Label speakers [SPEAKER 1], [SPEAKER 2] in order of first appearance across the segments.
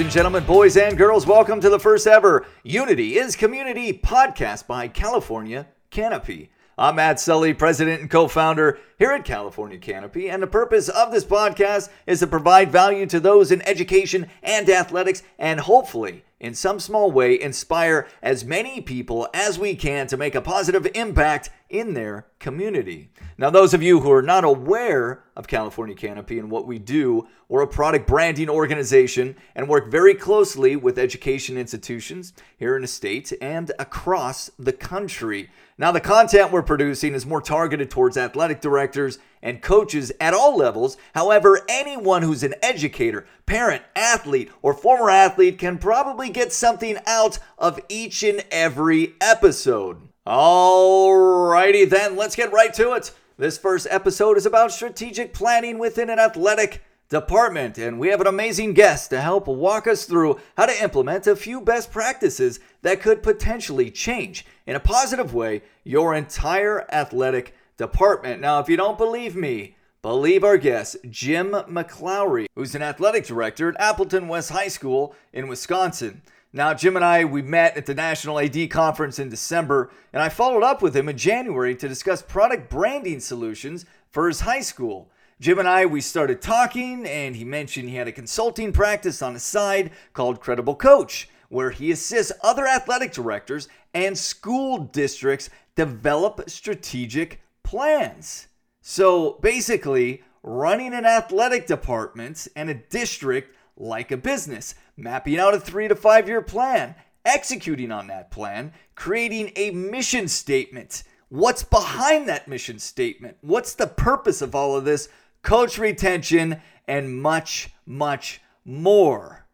[SPEAKER 1] Ladies and gentlemen, boys and girls, welcome to the first ever Unity is Community podcast by California Canopy. I'm Matt Sully, president and co founder here at California Canopy, and the purpose of this podcast is to provide value to those in education and athletics and hopefully in some small way, inspire as many people as we can to make a positive impact in their community. Now, those of you who are not aware of California Canopy and what we do, we're a product branding organization and work very closely with education institutions here in the state and across the country. Now, the content we're producing is more targeted towards athletic directors and coaches at all levels. However, anyone who's an educator, parent, athlete, or former athlete can probably get something out of each and every episode. Alrighty then, let's get right to it. This first episode is about strategic planning within an athletic department, and we have an amazing guest to help walk us through how to implement a few best practices that could potentially change in a positive way your entire athletic department. Now, if you don't believe me, believe our guest, Jim McClowry, who's an athletic director at Appleton West High School in Wisconsin. Now, Jim and I, we met at the National AD Conference in December, and I followed up with him in January to discuss product branding solutions for his high school. Jim and I, we started talking, and he mentioned he had a consulting practice on the side called Credible Coach, where he assists other athletic directors and school districts develop strategic plans. So basically, running an athletic department and a district like a business, mapping out a three to five year plan, executing on that plan, creating a mission statement. What's behind that mission statement? What's the purpose of all of this? Coach retention and much, much more.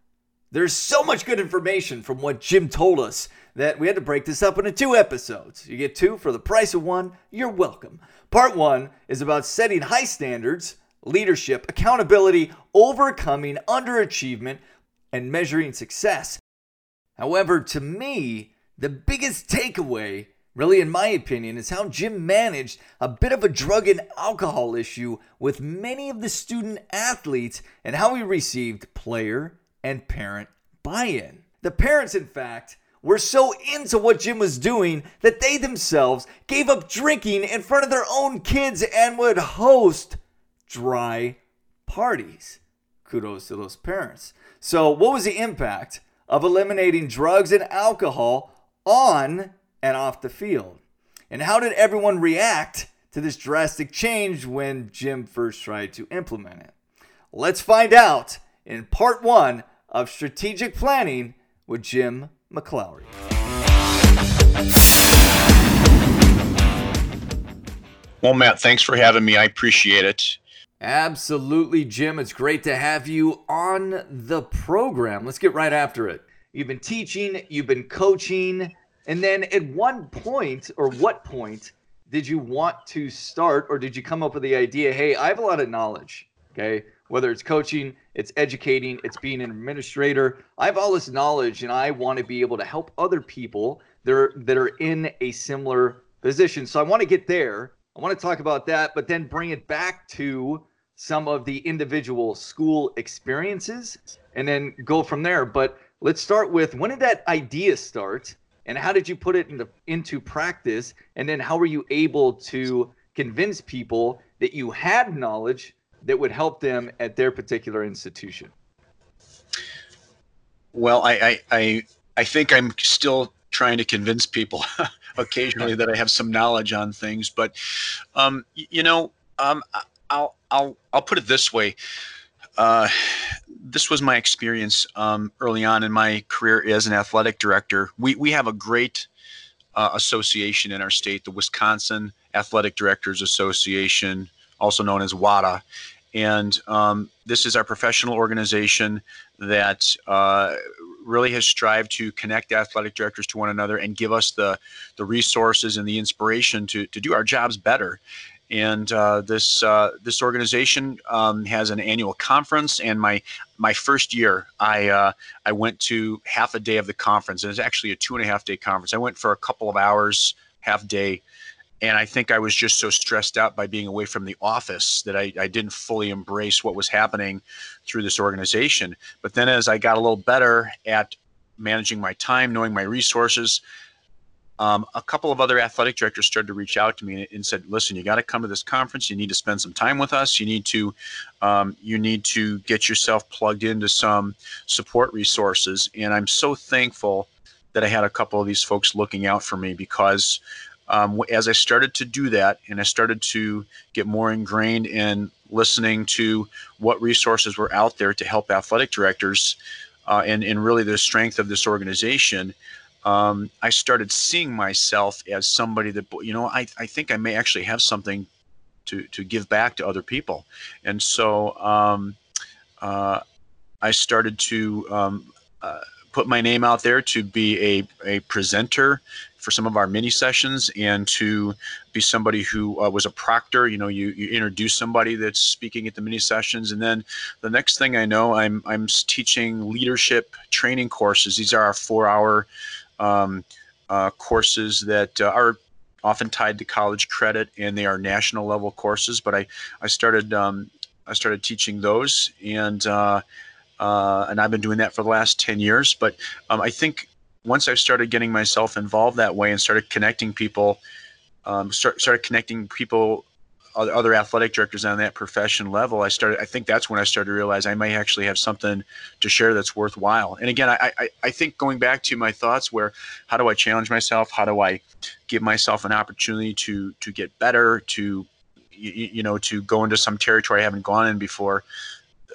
[SPEAKER 1] There's so much good information from what Jim told us that we had to break this up into two episodes. You get two for the price of one. You're welcome. Part one is about setting high standards, leadership, accountability, overcoming underachievement, and measuring success. However, to me, the biggest takeaway, really in my opinion, is how Jim managed a bit of a drug and alcohol issue with many of the student athletes and how he received player and parent buy in. The parents, in fact, were so into what Jim was doing that they themselves gave up drinking in front of their own kids and would host dry parties. Kudos to those parents. So, what was the impact of eliminating drugs and alcohol on and off the field? And how did everyone react to this drastic change when Jim first tried to implement it? Let's find out in part one of Strategic Planning with Jim McClowry.
[SPEAKER 2] Well, Matt, thanks for having me. I appreciate it.
[SPEAKER 1] Absolutely, Jim. It's great to have you on the program. Let's get right after it. You've been teaching, you've been coaching, and then at one point, or what point, did you want to start, or did you come up with the idea, hey, I have a lot of knowledge, okay? Whether it's coaching, it's educating, it's being an administrator. I have all this knowledge and I want to be able to help other people that are, that are in a similar position. So I want to get there. I want to talk about that, but then bring it back to some of the individual school experiences and then go from there. But let's start with when did that idea start and how did you put it into into practice and then how were you able to convince people that you had knowledge that would help them at their particular institution?
[SPEAKER 2] Well, I I I, I think I'm still trying to convince people occasionally that I have some knowledge on things, but um, you know, um, I'll I'll I'll put it this way. Uh, this was my experience um, early on in my career as an athletic director. We we have a great uh, association in our state, the Wisconsin Athletic Directors Association, also known as WADA, and um, this is our professional organization that uh, really has strived to connect athletic directors to one another and give us the, the resources and the inspiration to, to do our jobs better. And uh, this uh, this organization um, has an annual conference. And my my first year, I uh, I went to half a day of the conference. And it's actually a two and a half day conference. I went for a couple of hours, half day, and I think I was just so stressed out by being away from the office that I, I didn't fully embrace what was happening through this organization. But then as I got a little better at managing my time, knowing my resources, um, a couple of other athletic directors started to reach out to me and said, "Listen, you got to come to this conference. You need to spend some time with us. You need to, um, you need to get yourself plugged into some support resources." And I'm so thankful that I had a couple of these folks looking out for me because um, as I started to do that and I started to get more ingrained in listening to what resources were out there to help athletic directors uh, and, and really the strength of this organization, um, I started seeing myself as somebody that, you know, I, I think I may actually have something to, to give back to other people. And so um, uh, I started to um, uh, put my name out there to be a, a presenter for some of our mini sessions and to be somebody who uh, was a proctor. You know, you, you introduce somebody that's speaking at the mini sessions, and then the next thing I know, I'm I'm teaching leadership training courses. These are our four hour um, uh, courses that uh, are often tied to college credit, and they are national level courses. But I I started um, I started teaching those and. Uh, uh, and I've been doing that for the last 10 years. But um, I think once I started getting myself involved that way and started connecting people, um, start, started connecting people, other, athletic directors on that profession level, I started. I think that's when I started to realize I may actually have something to share that's worthwhile. And again, I, I, I think going back to my thoughts, where how do I challenge myself? How do I give myself an opportunity to to get better? To you, you know, to go into some territory I haven't gone in before.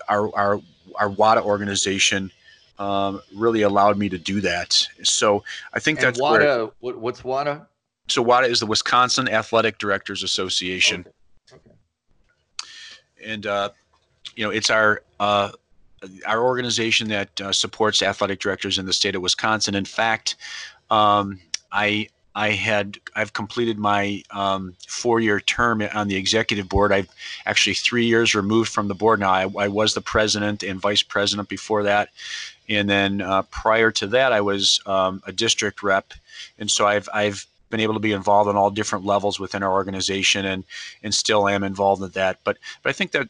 [SPEAKER 2] Our our our WADA organization um, really allowed me to do that. So I think
[SPEAKER 1] and
[SPEAKER 2] that's
[SPEAKER 1] WADA. Where, what's WADA?
[SPEAKER 2] So WADA is the Wisconsin Athletic Directors Association. Okay. And uh, you know, it's our uh, our organization that uh, supports athletic directors in the state of Wisconsin. In fact, um, I I had I've completed my um, four-year term on the executive board. I've actually three years removed from the board now. I, I was the president and vice president before that, and then uh, prior to that, I was um, a district rep, and so I've I've been able to be involved on all different levels within our organization, and and still am involved in that. But but I think that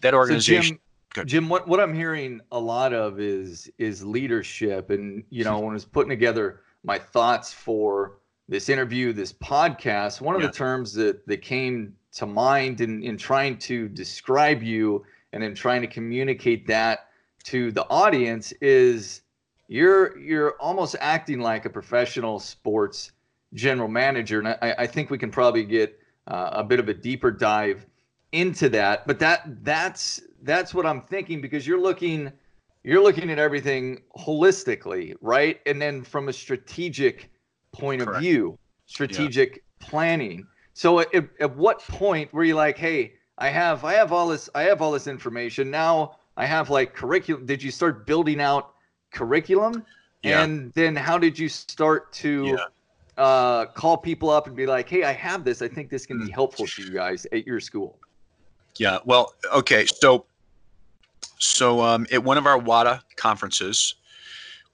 [SPEAKER 2] that organization.
[SPEAKER 1] So Jim, Jim, what, what I'm hearing a lot of is is leadership, and you know when I was putting together my thoughts for this interview, this podcast, one of yeah. the terms that, that came to mind in, in trying to describe you and in trying to communicate that to the audience is you're you're almost acting like a professional sports general manager. And I, I think we can probably get uh, a bit of a deeper dive into that. But that that's that's what I'm thinking because you're looking you're looking at everything holistically, right? And then from a strategic point Correct. of view, strategic yeah. planning. So at, at what point were you like, hey, I have I have all this I have all this information now. I have like curriculum. Did you start building out curriculum? Yeah. And then how did you start to yeah. Uh, call people up and be like, hey, I have this. I think this can be mm. helpful to you guys at your school.
[SPEAKER 2] Yeah. Well, okay. So, so um, at one of our WADA conferences,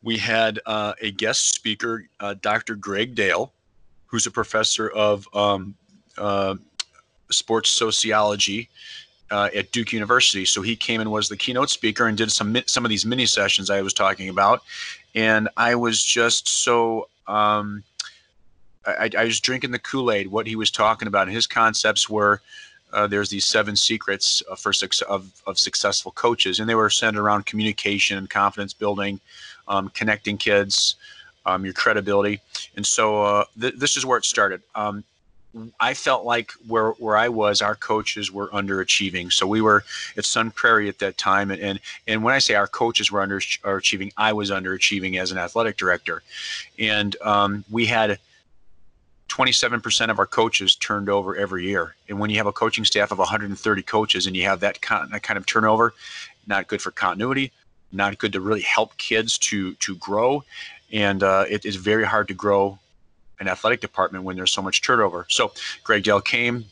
[SPEAKER 2] we had uh, a guest speaker, uh, Dr. Greg Dale, who's a professor of um, uh, sports sociology uh, at Duke University. So he came and was the keynote speaker and did some some of these mini sessions I was talking about, and I was just so. Um, I, I was drinking the Kool Aid, what he was talking about, his concepts were uh, there's these seven secrets for of, of successful coaches, and they were centered around communication and confidence building, um, connecting kids, um, your credibility. And so uh, th- this is where it started. Um, I felt like where where I was, our coaches were underachieving. So we were at Sun Prairie at that time, and and, and when I say our coaches were underachieving, I was underachieving as an athletic director, and um, we had 27% of our coaches turned over every year. And when you have a coaching staff of 130 coaches and you have that kind, of turnover, not good for continuity, not good to really help kids to to grow, and uh, it is very hard to grow an athletic department when there's so much turnover. So Greg Dale came.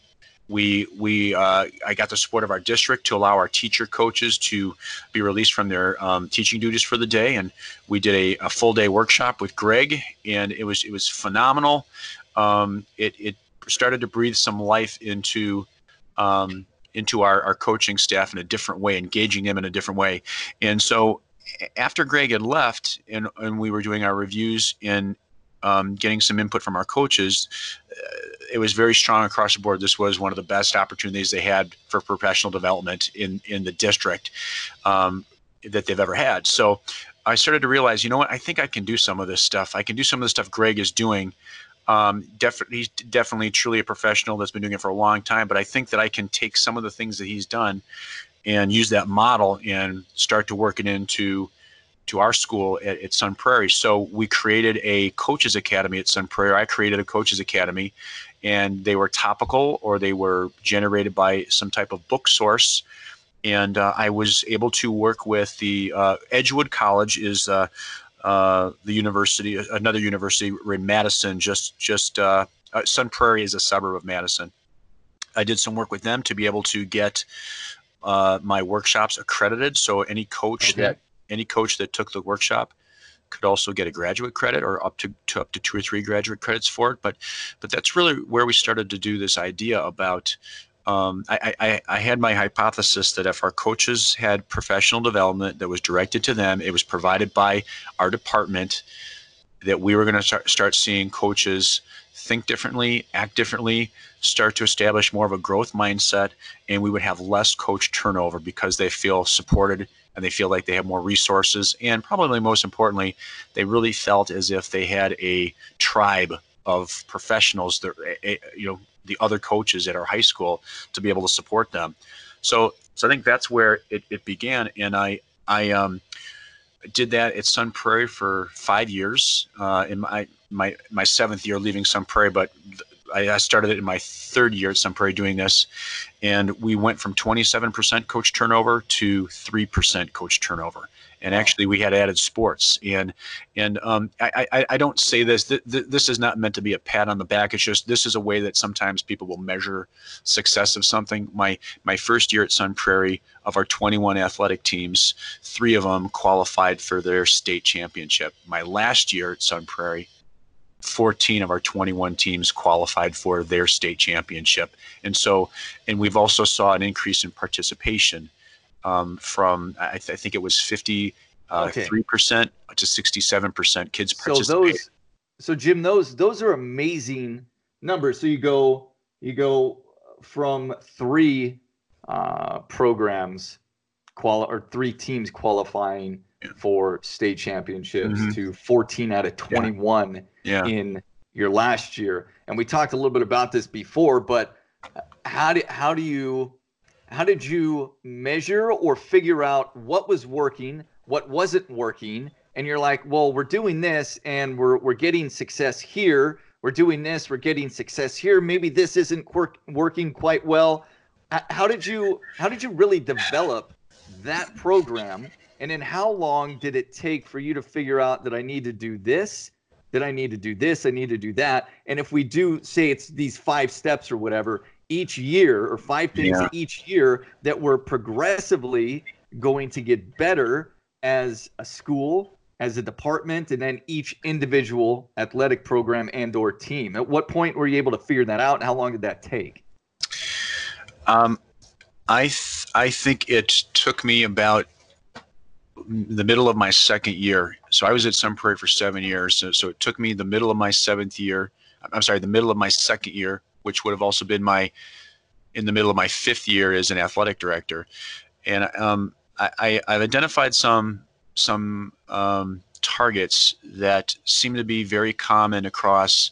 [SPEAKER 2] We we uh, I got the support of our district to allow our teacher coaches to be released from their um, teaching duties for the day, and we did a, a, full day workshop with Greg, and it was it was phenomenal. Um, it it started to breathe some life into um, into our, our coaching staff in a different way, engaging them in a different way. And so after Greg had left and, and we were doing our reviews and um, getting some input from our coaches, uh, it was very strong across the board. This was one of the best opportunities they had for professional development in, in the district um, that they've ever had. So I started to realize, you know what, I think I can do some of this stuff. I can do some of the stuff Greg is doing um, definitely, he's definitely truly a professional that's been doing it for a long time. But I think that I can take some of the things that he's done and use that model and start to work it into to our school at, at, Sun Prairie. So we created a coaches academy at Sun Prairie. I created a coaches academy, and they were topical or they were generated by some type of book source. And uh, I was able to work with the uh, Edgewood College is uh, uh, the university, another university in Madison, just just uh, uh, Sun Prairie is a suburb of Madison. I did some work with them to be able to get uh, my workshops accredited. So any coach okay. that any coach that took the workshop could also get a graduate credit or up to, to up to two or three graduate credits for it. But but that's really where we started to do this idea about um, I, I, I, had my hypothesis that if our coaches had professional development that was directed to them, it was provided by our department, that we were going to start, start seeing coaches think differently, act differently, start to establish more of a growth mindset, and we would have less coach turnover because they feel supported and they feel like they have more resources. And probably most importantly, they really felt as if they had a tribe of professionals that eh, eh, you know the other coaches at our high school to be able to support them. So so I think that's where it, it began, and I I um, did that at Sun Prairie for five years uh, in my my my seventh year leaving Sun Prairie, but I, started it in my third year at Sun Prairie doing this, and we went from 27% coach turnover to 3% coach turnover and actually we had added sports. And and um, I, I, I don't say this th- th- this is not meant to be a pat on the back. It's just this is a way that sometimes people will measure success of something. My my first year at sun prairie of our 21 athletic teams three of them qualified for their state championship. My last year at sun prairie 14 of our 21 teams qualified for their state championship. And so and we've also saw an increase in participation um, from I, th- I, think it was 53 uh, percent to 67 percent kids participate.
[SPEAKER 1] So those, so Jim, those those are amazing numbers. So you go you go from three uh, programs quali- or three teams qualifying yeah. for state championships mm-hmm. to 14 out of 21 yeah. Yeah. in your last year. And we talked a little bit about this before, but how do how do you how did you measure or figure out what was working, what wasn't working? And you're like, well, we're doing this and we're, we're getting success here. We're doing this, we're getting success here. Maybe this isn't work, working quite well. How did you how did you really develop that program? And then how long did it take for you to figure out that I need to do this that I need to do this, I need to do that. And if we do say it's these five steps or whatever, each year or five things yeah. each year that we're progressively going to get better as a school as a department and then each individual athletic program and or team at what point were you able to figure that out and how long did that take
[SPEAKER 2] um, I th- I think it took me about the middle of my second year. So I was at Sun Prairie for seven years. So, so it took me the middle of my seventh year. I'm sorry, the middle of my second year which would have also been my in the middle of my fifth year as an athletic director, and um, I, have identified some some um, targets that seem to be very common across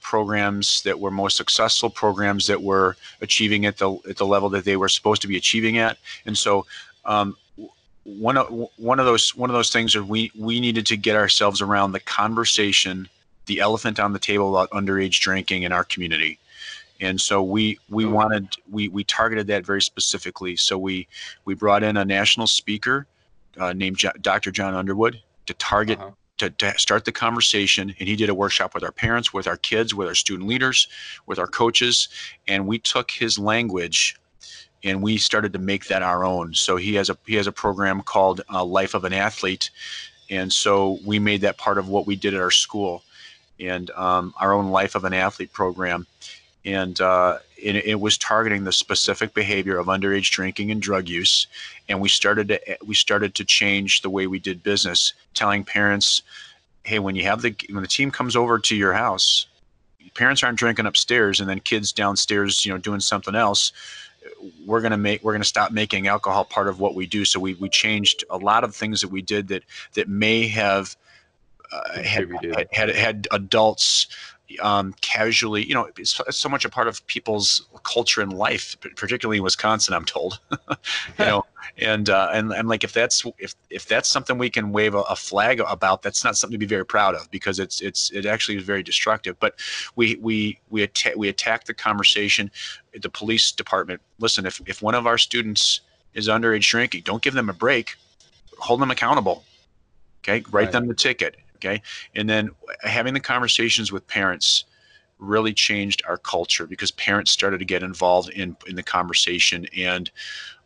[SPEAKER 2] programs that were most successful, programs that were achieving at the at the level that they were supposed to be achieving at, and so. Um, one of one of those one of those things are we we needed to get ourselves around the conversation, the elephant on the table about underage drinking in our community and so we we wanted we we targeted that very specifically. So we we brought in a national speaker uh, named J- Dr. John Underwood to target. Uh-huh. To, to start the conversation and he did a workshop with our parents with our kids with our student leaders with our coaches and we took his language and we started to make that our own so he has a he has a program called uh, life of an athlete and so we made that part of what we did at our school and um, our own life of an athlete program and uh, it, it, was targeting the specific behavior of underage drinking and drug use. And we started to we started to change the way we did business, telling parents, "Hey, when you have the when the team comes over to your house, parents aren't drinking upstairs, and then kids downstairs, you know, doing something else." we're going to make we're going to stop making alcohol part of what we do so we, we changed a lot of things that we did that that may have uh, had, had, had adults um, casually, you know, it's, it's, so much a part of people's culture and life, particularly in Wisconsin, I'm told, you know, and, uh, and I'm like, if that's, if, if that's something we can wave a, a, flag about, that's not something to be very proud of because it's, it's, it actually is very destructive, but we, we, we, atta- we attack the conversation, the police department. Listen, if, if one of our students is underage drinking, don't give them a break, hold them accountable. Okay. Write right. them the ticket Okay. And then having the conversations with parents really changed our culture because parents started to get involved in, in the conversation. And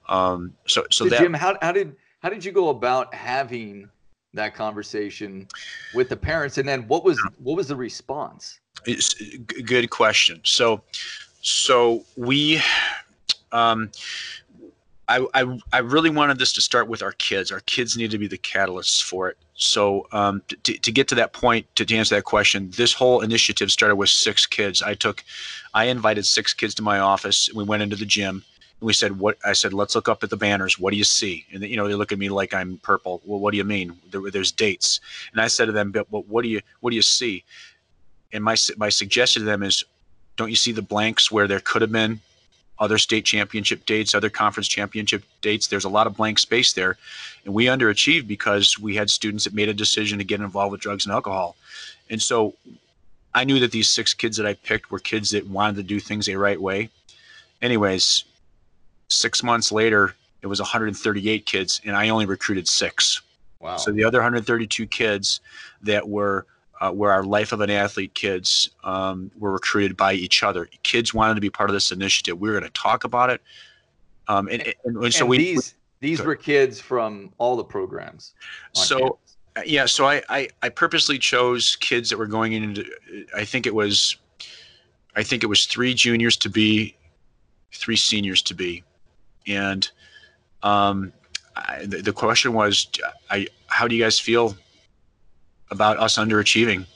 [SPEAKER 2] um, so, so, that,
[SPEAKER 1] Jim, how, how did, how did you go about having that conversation with the parents? And then what was, what was the response?
[SPEAKER 2] It's good question. So, so we, um, I, I, I really wanted this to start with our kids. Our kids need to be the catalysts for it. So um, to, to get to that point, to, to answer that question, this whole initiative started with six kids. I took, I invited six kids to my office. We went into the gym and we said, what, I said, let's look up at the banners. What do you see? And you know, they look at me like I'm purple. Well, what do you mean? There, there's dates. And I said to them, but what do you, what do you see? And my, my suggestion to them is, don't you see the blanks where there could have been other state championship dates, other conference championship dates. There's a lot of blank space there. And we underachieved because we had students that made a decision to get involved with drugs and alcohol. And so I knew that these six kids that I picked were kids that wanted to do things the right way. Anyways, six months later, it was 138 kids, and I only recruited six. Wow. So the other 132 kids that were uh, where our life of an athlete kids um, were recruited by each other. Kids wanted to be part of this initiative. We were going to talk about it. Um, and, and, and, so
[SPEAKER 1] and
[SPEAKER 2] we
[SPEAKER 1] these these were kids from all the programs.
[SPEAKER 2] So campus. Uh, yeah, so I, I I purposely chose kids that were going into. I think it was, I think it was three juniors to be, three seniors to be, and um, I, the, the question was, I how do you guys feel about us underachieving.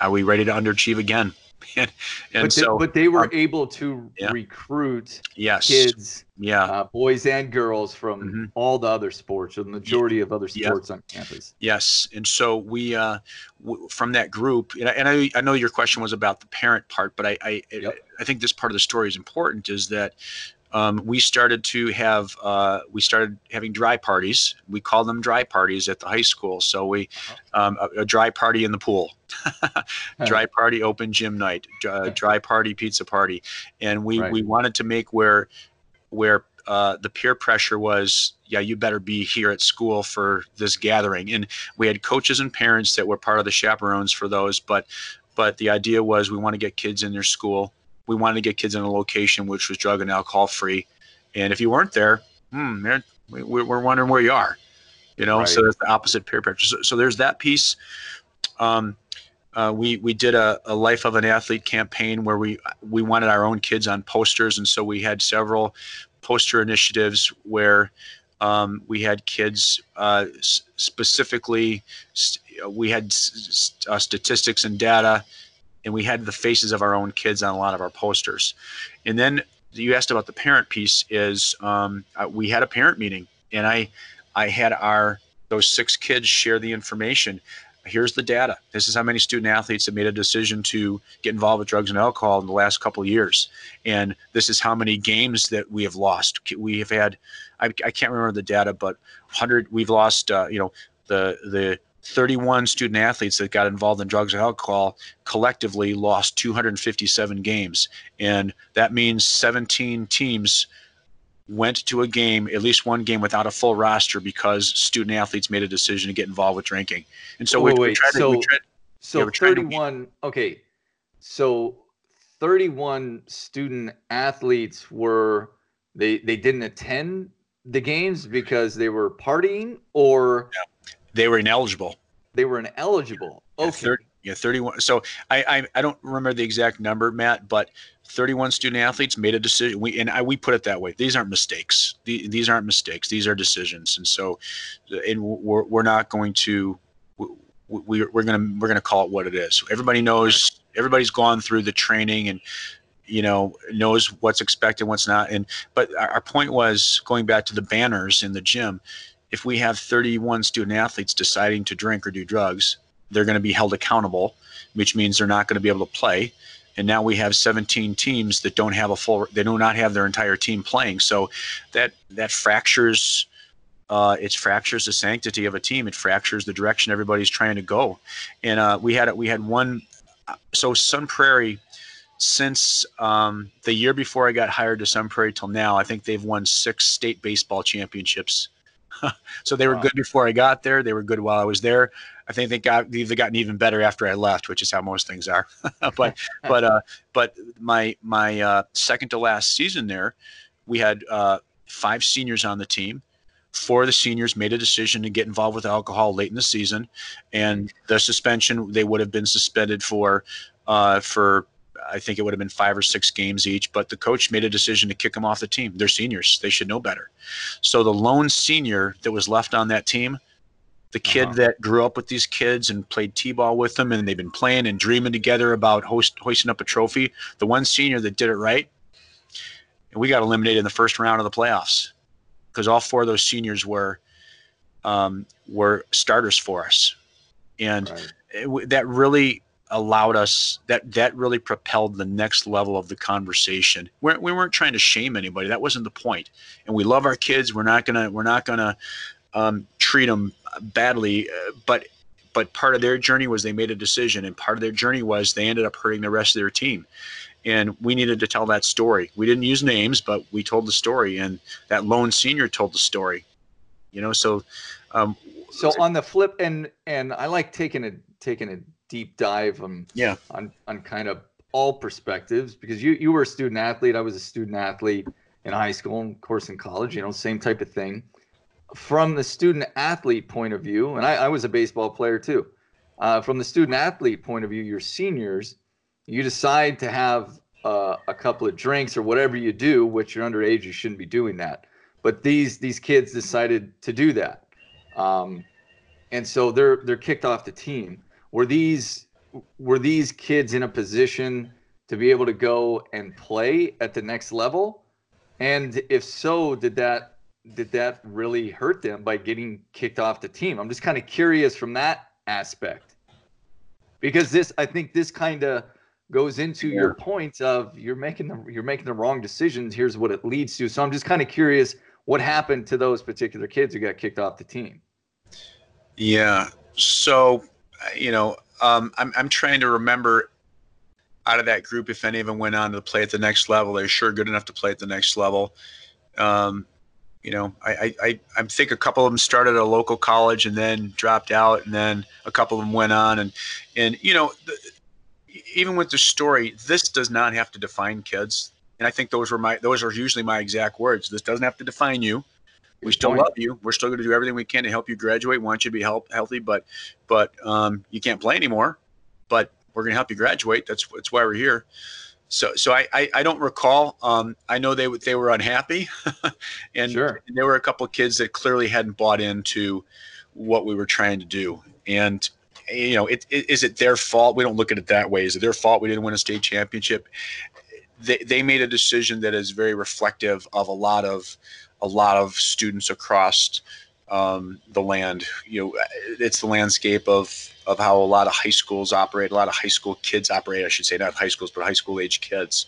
[SPEAKER 2] Are we ready to underachieve again?
[SPEAKER 1] and, and but, so, but they were um, able to yeah. recruit
[SPEAKER 2] yes.
[SPEAKER 1] kids,
[SPEAKER 2] yeah,
[SPEAKER 1] uh, boys and girls from mm-hmm. all the other sports, or the majority yeah. of other sports yeah. on campus.
[SPEAKER 2] Yes, and so we uh, w- from that group, and, I, and I, I, know your question was about the parent part, but I I, yep. I think this part of the story is important. Is that um, we started to have uh, we started having dry parties. We call them dry parties at the high school. So we uh-huh. um, a, a, dry party in the pool, dry party open gym night, uh, dry party pizza party, and we right. we wanted to make where where uh, the peer pressure was, yeah, you better be here at school for this gathering. And we had coaches and parents that were part of the chaperones for those, but but the idea was we want to get kids in their school we wanted to get kids in a location which was drug and alcohol free. And if you weren't there, hmm, we're wondering where you are. You know, right. so that's the opposite peer pressure. So, so there's that piece. Um, uh, we we did a, a life of an athlete campaign where we we wanted our own kids on posters, and so we had several poster initiatives where um, we had kids uh, specifically. St- we had st- uh, statistics and data and we had the faces of our own kids on a lot of our posters. And then you asked about the parent piece is um, we had a parent meeting and I I had our those six kids share the information. Here's the data. This is how many student athletes have made a decision to get involved with drugs and alcohol in the last couple of years, and this is how many games that we have lost. We have had, I, I can't remember the data, but hundred we've lost. Uh, you know, the the 31 student athletes that got involved in drugs and alcohol collectively lost 257 games. And that means 17 teams went to a game, at least one game without a full roster because student athletes made a decision to get involved with drinking. And so
[SPEAKER 1] wait, we, wait, to, so, we tried, so yeah, 31, to, okay. So 31 student athletes were, they, they didn't attend the games because they were partying or yeah
[SPEAKER 2] they were ineligible.
[SPEAKER 1] They were ineligible. Okay.
[SPEAKER 2] Yeah, 30, yeah 31. So I, I, I don't remember the exact number, Matt, but 31 student athletes made a decision. We and I, we put it that way. These aren't mistakes. The, these aren't mistakes. These are decisions. And so, and we're, we're not going to we, we're gonna we're gonna call it what it is. Everybody knows. Everybody's gone through the training and you know knows what's expected, what's not. And but our point was going back to the banners in the gym. If we have 31 student athletes deciding to drink or do drugs, they're going to be held accountable, which means they're not going to be able to play. And now we have 17 teams that don't have a full they do not have their entire team playing. So that that fractures uh, it fractures the sanctity of a team. It fractures the direction everybody's trying to go. And uh, we had we had one so sun prairie since um, the year before i got hired to sun prairie till now i think they've won six state baseball championships so they were wow. good before I got there. They were good while I was there. I think they got they've gotten even better after I left, which is how most things are. but but uh, but my my uh, second to last season there, we had uh, five seniors on the team. Four of the seniors made a decision to get involved with alcohol late in the season, and the suspension they would have been suspended for uh, for I think it would have been five or six games each, but the coach made a decision to kick them off the team. They're seniors. They should know better. So the lone senior that was left on that team, the kid uh-huh. that grew up with these kids and played t-ball with them and they've been playing and dreaming together about hoisting up a trophy, the one senior that did it right, and we got eliminated in the first round of the playoffs because all four of those seniors were um, were starters for us. And right. it, that really allowed us that that really propelled the next level of the conversation. We're, we weren't trying to shame anybody. That wasn't the point. And we love our kids. We're not gonna we're not gonna um, treat them badly. Uh, but but part of their journey was they made a decision. And part of their journey was they ended up hurting the rest of their team. And we needed to tell that story. We didn't use names but we told the story. And that lone senior told the story you know? So um,
[SPEAKER 1] so on the flip and and i like taking a taking a deep dive on
[SPEAKER 2] yeah
[SPEAKER 1] on on kind of all perspectives because you you were a student athlete. I was a student athlete in high school and of course in college. You know, same type of thing. From the student athlete point of view, and I, I was a baseball player too. Uh, from the student athlete point of view, your seniors, you decide to have uh, a couple of drinks or whatever you do, which you're underage, you shouldn't be doing that. But these these kids decided to do that, um, and so they're they're kicked off the team were these were these kids in a position to be able to go and play at the next level? And if so, did that did that really hurt them by getting kicked off the team? I'm just kind of curious from that aspect. Because this I think this kind of goes into yeah. your point of you're making the you're making the wrong decisions. Here's what it leads to. So I'm just kind of curious what happened to those particular kids who got kicked off the team.
[SPEAKER 2] Yeah. So you know, um, I'm, I'm trying to remember out of that group if any of them went on to play at the next level. They're sure good enough to play at the next level. Um, you know, I, I, I think a couple of them started at a local college and then dropped out, and then a couple of them went on, and and you know, the, even with the story, this does not have to define kids. And I think those were my those are usually my exact words. This doesn't have to define you we still love you. We're still going to do everything we can to help you graduate. We want you to be help, healthy, but but um, you can't play anymore. But we're going to help you graduate. That's that's why we're here. So so I I, I don't recall. Um, I know they they were unhappy, and
[SPEAKER 1] sure.
[SPEAKER 2] there were a couple of kids that clearly hadn't bought into what we were trying to do. And you know, it, it, is it their fault? We don't look at it that way. Is it their fault we didn't win a state championship? They, they made a decision that is very reflective of a lot of a lot of students across um, the land. You know, it's the landscape of of how a lot of high schools operate. A lot of high school kids operate. I should say not high schools, but high school age kids.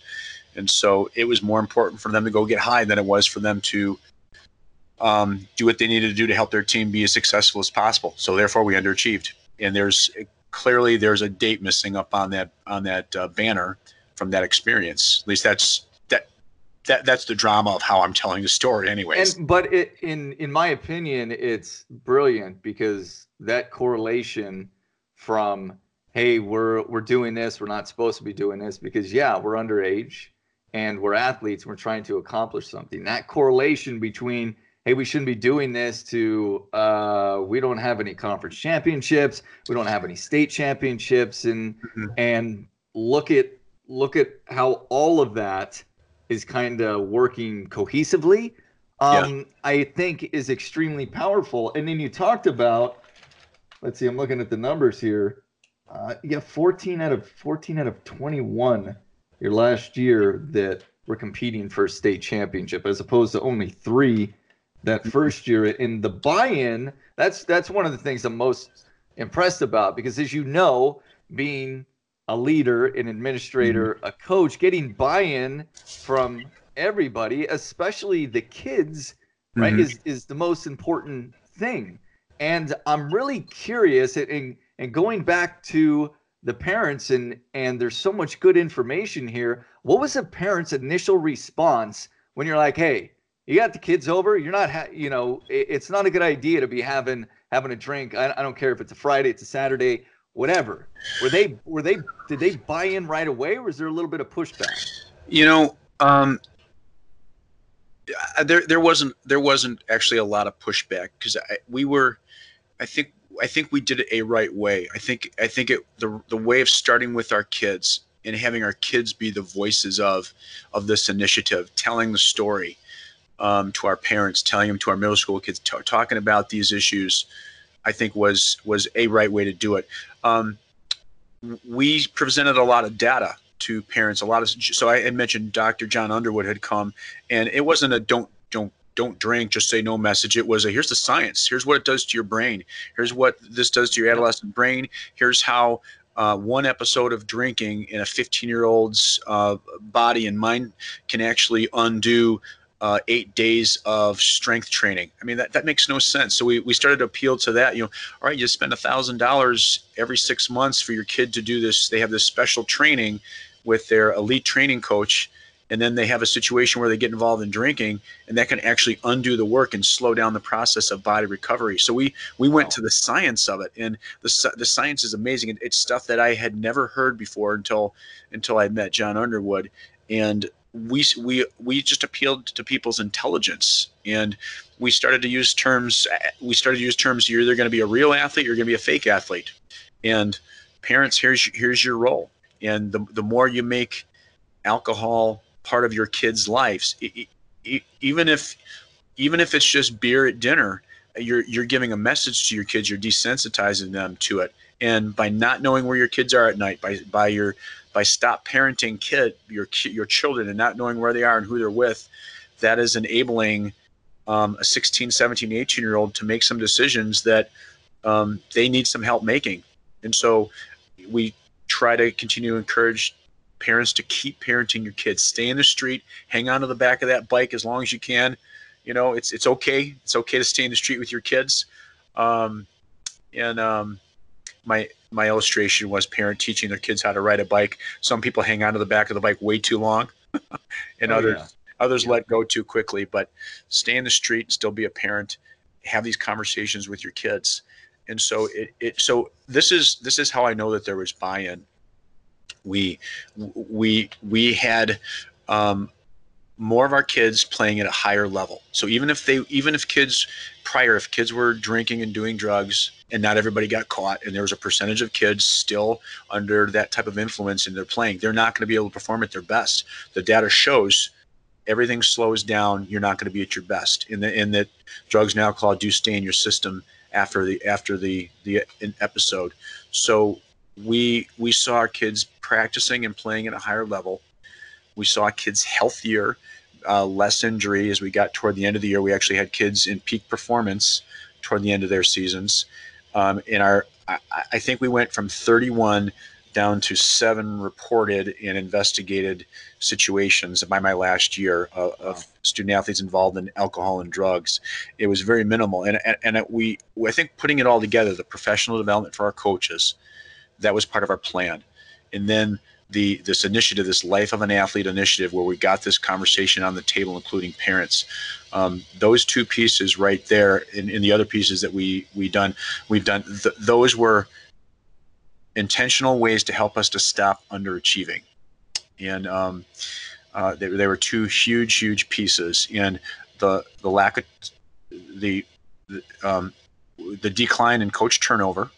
[SPEAKER 2] And so it was more important for them to go get high than it was for them to um, do what they needed to do to help their team be as successful as possible. So therefore, we underachieved. And there's clearly there's a date missing up on that on that uh, banner from that experience. At least that's that that's the drama of how I'm telling the story, anyways.
[SPEAKER 1] And, but it, in in my opinion, it's brilliant because that correlation from hey, we're we're doing this, we're not supposed to be doing this because yeah, we're underage and we're athletes, and we're trying to accomplish something. That correlation between hey, we shouldn't be doing this to uh, we don't have any conference championships, we don't have any state championships, and mm-hmm. and look at look at how all of that is kind of working cohesively, um, yeah. I think is extremely powerful. And then you talked about, let's see, I'm looking at the numbers here. Uh, yeah, 14 out of 14 out of 21 your last year that were competing for a state championship, as opposed to only three that mm-hmm. first year. In the buy-in, that's that's one of the things I'm most impressed about because, as you know, being a leader, an administrator, mm-hmm. a coach, getting buy-in from everybody, especially the kids, right, mm-hmm. is is the most important thing. And I'm really curious, and and going back to the parents, and and there's so much good information here. What was the parents' initial response when you're like, hey? You got the kids over. You're not, ha- you know, it, it's not a good idea to be having having a drink. I, I don't care if it's a Friday, it's a Saturday whatever. Were they were they did they buy in right away, or was there a little bit of pushback?
[SPEAKER 2] You know, um, there there wasn't there wasn't actually a lot of pushback because we were, I think I think we did it a right way. I think I think it the the way of starting with our kids and having our kids be the voices of of this initiative, telling the story um, to our parents, telling them to our middle school kids, t- talking about these issues. I think was was a right way to do it. Um, we presented a lot of data to parents. A lot of so I had mentioned Dr. John Underwood had come, and it wasn't a don't don't don't drink, just say no message. It was a here's the science. Here's what it does to your brain. Here's what this does to your adolescent brain. Here's how uh, one episode of drinking in a 15 year old's uh, body and mind can actually undo uh, eight days of strength training. I mean, that, that makes no sense. So we, we started to appeal to that. You know, all right, you spend a thousand dollars every six months for your kid to do this. They have this special training with their elite training coach, and then they have a situation where they get involved in drinking, and that can actually undo the work and slow down the process of body recovery. So we we went wow. to the science of it, and the the science is amazing. It's stuff that I had never heard before until until I met John Underwood, and we we we just appealed to people's intelligence and we started to use terms uh, we started to use terms you're either going to be a real athlete you're going to be a fake athlete. And parents here's here's your role. And the, the more you make alcohol part of your kids lives even if even if it's just beer at dinner you're you're giving a message to your kids you're desensitizing them to it. And by not knowing where your kids are at night by by your by stop parenting kid your your children and not knowing where they are and who they're with that is enabling um, a 16 17 18 year old to make some decisions that um, they need some help making. And so we try to continue to encourage parents to keep parenting your kids. Stay in the street hang on to the back of that bike as long as you can. You know it's it's okay. It's okay to stay in the street with your kids. Um, and um, my my illustration was parent teaching their kids how to ride a bike. Some people hang on to the back of the bike way too long, and oh, others yeah. others yeah. let go too quickly. But stay in the street, and still be a parent, have these conversations with your kids, and so it, it so this is this is how I know that there was buy-in. We we we had um, more of our kids playing at a higher level. So even if they even if kids prior if kids were drinking and doing drugs and not everybody got caught and there was a percentage of kids still under that type of influence and they're playing they're not going to be able to perform at their best. The data shows everything slows down you're not going to be at your best. In the in that drugs and alcohol do stay in your system after the after the the episode. So we we saw our kids practicing and playing at a higher level we saw kids healthier uh, less injury. As we got toward the end of the year we actually had kids in peak performance toward the end of their seasons. Um, in our, I, I think we went from 31 down to seven reported and investigated situations by my last year of, of, student athletes involved in alcohol and drugs. It was very minimal, and and, and we I think putting it all together, the professional development for our coaches, that was part of our plan, and then the this initiative, this Life of an Athlete initiative, where we got this conversation on the table, including parents. Um, those two pieces right there, and, the other pieces that we we done, we've done. Th- those were intentional ways to help us to stop underachieving, and um, uh, they, they were two huge, huge pieces. And the the lack of the the, um, the decline in coach turnover,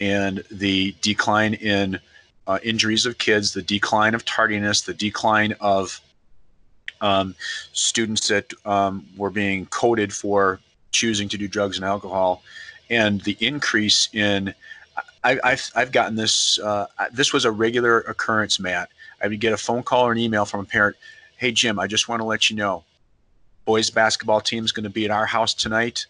[SPEAKER 2] and the decline in uh, injuries of kids, the decline of tardiness, the decline of um, students that um, were being coded for choosing to do drugs and alcohol, and the increase in. I, have I've gotten this. Uh, this was a regular occurrence, Matt. I would get a phone call or an email from a parent. Hey Jim, I just want to let you know, boys basketball team is going to be at our house tonight,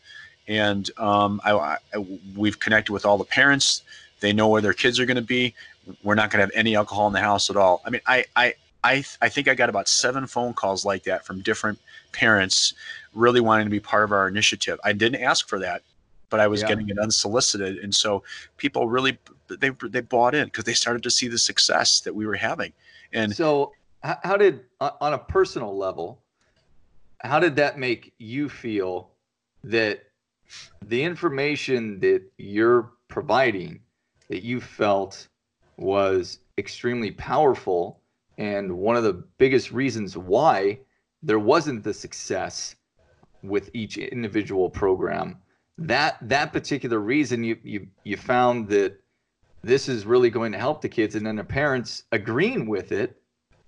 [SPEAKER 2] and um, I, I, we've connected with all the parents. They know where their kids are going to be. We're not going to have any alcohol in the house at all. I mean, I, I, I, I think I got about seven phone calls like that from different parents really wanting to be part of our initiative. I didn't ask for that, but I was yeah. getting it unsolicited, and so people really they they bought in because they started to see the success that we were having. And
[SPEAKER 1] so, how did on a personal level, how did that make you feel that the information that you're providing that you felt was extremely powerful and one of the biggest reasons why there wasn't the success with each individual program. That that particular reason you you you found that this is really going to help the kids and then the parents agreeing with it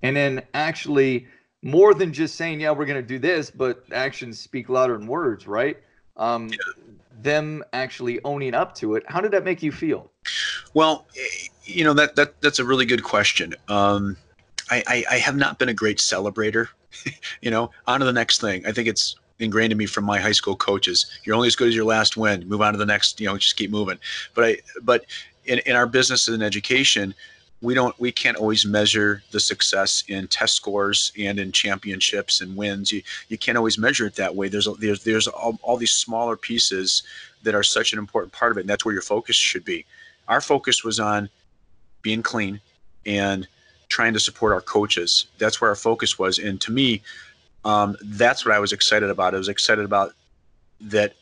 [SPEAKER 1] and then actually more than just saying yeah we're going to do this but actions speak louder than words right? Um, yeah. them actually owning up to it. How did that make you feel?
[SPEAKER 2] Well you know that that that's a really good question um, I, I, I have not been a great celebrator you know on to the next thing i think it's ingrained in me from my high school coaches. You're only as good as your last win. Move on to the next. You know, just keep moving. But I, but in, in our business and education, we don't we can't always measure the success in test scores and in championships and wins. You you can't always measure it that way. There's there's there's all, all these smaller pieces that are such an important part of it, and that's where your focus should be. Our focus was on being clean and trying to support our coaches. That's where our focus was. And to me, um, that's what I was excited about. I was excited about that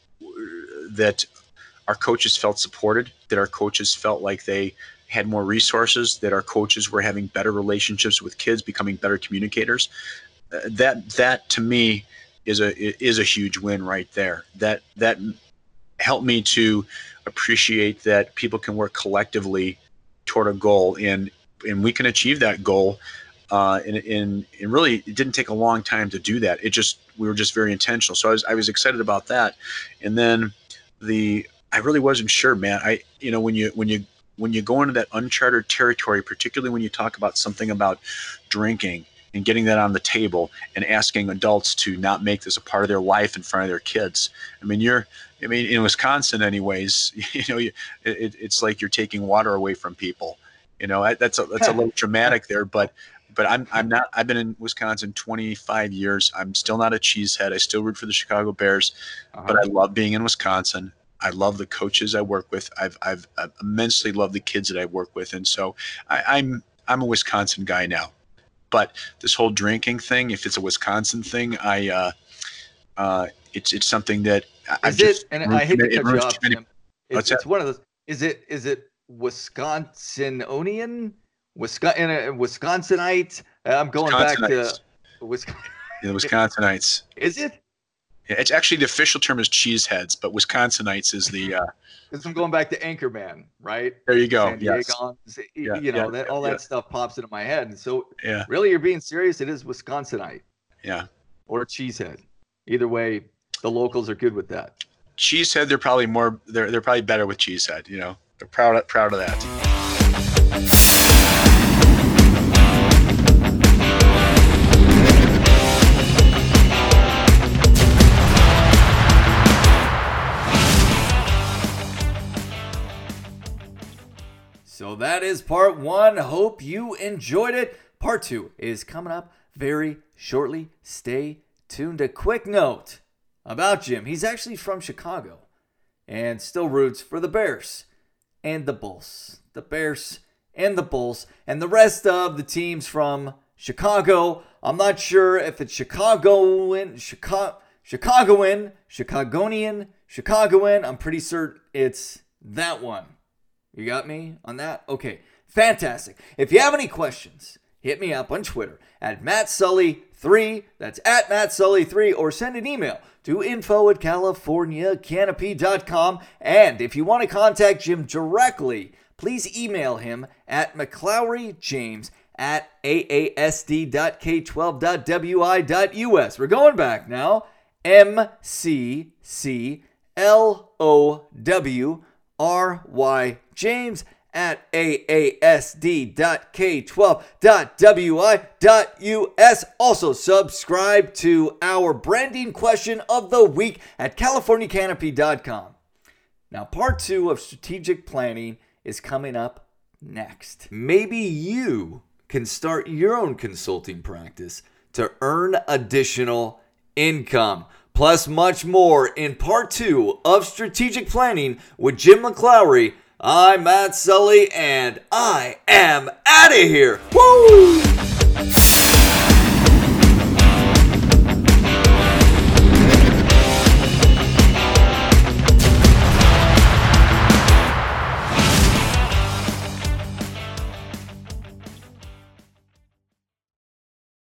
[SPEAKER 2] that our coaches felt supported, that our coaches felt like they had more resources, that our coaches were having better relationships with kids, becoming better communicators. Uh, that that to me is a is a huge win right there. That that helped me to appreciate that people can work collectively toward a goal and and we can achieve that goal uh, and, and, and really it didn't take a long time to do that. It just we were just very intentional. So I was I was excited about that, and then the I really wasn't sure, man. I you know when you when you when you go into that uncharted territory, particularly when you talk about something about drinking and getting that on the table and asking adults to not make this a part of their life in front of their kids. I mean, you're, I mean, in Wisconsin, anyways, you know, you, it, it's like you're taking water away from people. You know, that's a, that's a little dramatic there, but but I'm I'm not. I've been in Wisconsin 25 years. I'm still not a cheesehead. I still root for the Chicago Bears, uh-huh. but I love being in Wisconsin. I love the coaches I work with. I've, I've, I've immensely loved the kids that I work with, and so I, I'm I'm a Wisconsin guy now. But this whole drinking thing, if it's a Wisconsin thing, I uh, uh, it's it's something that
[SPEAKER 1] I is it. And I hate to cut you off, Jim. It's, it's one of those. Is it is it Wisconsinian? Wisconsin, Wisconsinite. I'm going back to
[SPEAKER 2] Wisconsin. Yeah, the Wisconsinites.
[SPEAKER 1] is it?
[SPEAKER 2] Yeah, it's actually the official term is cheeseheads, but Wisconsinites is the. Uh,
[SPEAKER 1] I'm going back to Anchorman, right?
[SPEAKER 2] There you go. Yes.
[SPEAKER 1] Yeah, you know, yeah, that, all that stuff pops into my head. And so, yeah. really, you're being serious. It is Wisconsinite.
[SPEAKER 2] Yeah.
[SPEAKER 1] Or cheesehead. Either way, the locals are good with that.
[SPEAKER 2] Cheesehead, they're probably more. They're they're probably better with cheesehead. You know, they're proud proud of that.
[SPEAKER 1] So that is part one. Hope you enjoyed it. Part two is coming up very shortly. Stay tuned. A quick note about Jim. He's actually from Chicago and still roots for the Bears and the Bulls. The Bears and the Bulls and the rest of the teams from Chicago. I'm not sure if it's Chicagoan, Chicago, Chicagoan, Chicagonian, Chicagoan. I'm pretty certain it's that one. You got me on that? Okay, fantastic. If you have any questions, hit me up on Twitter at Matt Sully3. That's at Matt Sully3, or send an email to info at californiacanopy.com. And if you want to contact Jim directly, please email him at McClowryJames at aasd.k12.wi.us. We're going back now. M C C L O W R Y James at aasd.k12.wi.us. Also, subscribe to our branding question of the week at californiacanopy.com. Now, part two of strategic planning is coming up next. Maybe you can start your own consulting practice to earn additional income. Plus, much more in part two of strategic planning with Jim McClowry. I'm Matt Sully, and I am out of here. Woo!